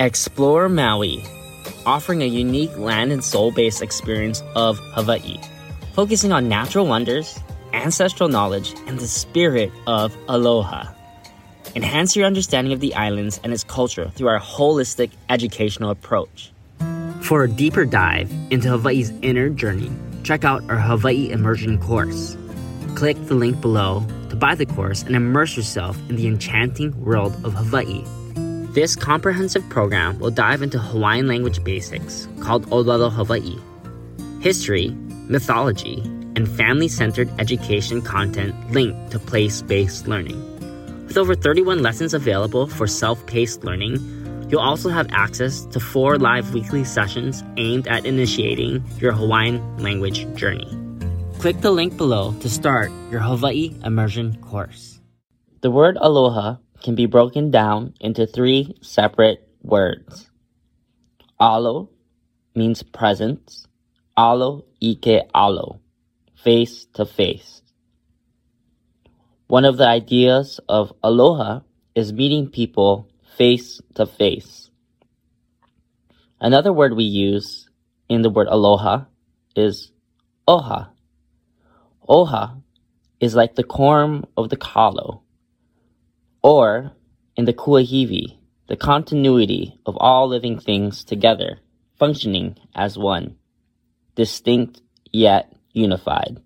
Explore Maui, offering a unique land and soul based experience of Hawaii, focusing on natural wonders, ancestral knowledge, and the spirit of aloha. Enhance your understanding of the islands and its culture through our holistic educational approach. For a deeper dive into Hawaii's inner journey, check out our Hawaii Immersion course. Click the link below to buy the course and immerse yourself in the enchanting world of Hawaii. This comprehensive program will dive into Hawaiian language basics called Olelo Hawaii, history, mythology, and family centered education content linked to place based learning. With over 31 lessons available for self paced learning, you'll also have access to four live weekly sessions aimed at initiating your Hawaiian language journey. Click the link below to start your Hawaii immersion course. The word aloha can be broken down into three separate words. Alo means presence. Alo ike alo, face to face. One of the ideas of aloha is meeting people face to face. Another word we use in the word aloha is oha. Oha is like the corm of the kalo, or in the kuahiwi, the continuity of all living things together, functioning as one, distinct yet unified.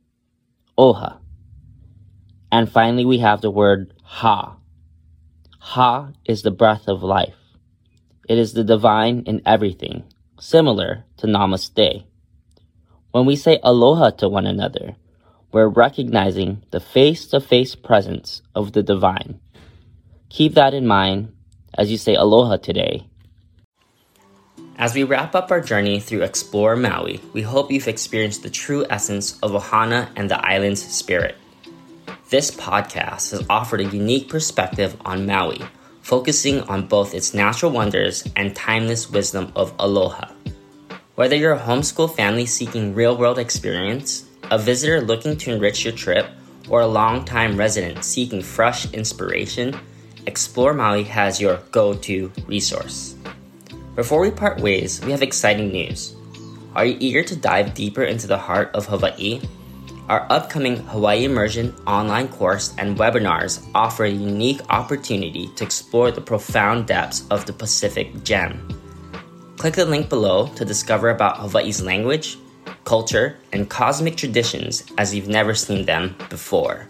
Oha. And finally, we have the word Ha. Ha is the breath of life. It is the divine in everything, similar to Namaste. When we say aloha to one another, we're recognizing the face to face presence of the divine. Keep that in mind as you say aloha today. As we wrap up our journey through Explore Maui, we hope you've experienced the true essence of Ohana and the island's spirit. This podcast has offered a unique perspective on Maui, focusing on both its natural wonders and timeless wisdom of aloha. Whether you're a homeschool family seeking real world experience, a visitor looking to enrich your trip, or a long-time resident seeking fresh inspiration, Explore Maui has your go to resource. Before we part ways, we have exciting news. Are you eager to dive deeper into the heart of Hawaii? Our upcoming Hawaii Immersion online course and webinars offer a unique opportunity to explore the profound depths of the Pacific Gem. Click the link below to discover about Hawaii's language, culture, and cosmic traditions as you've never seen them before.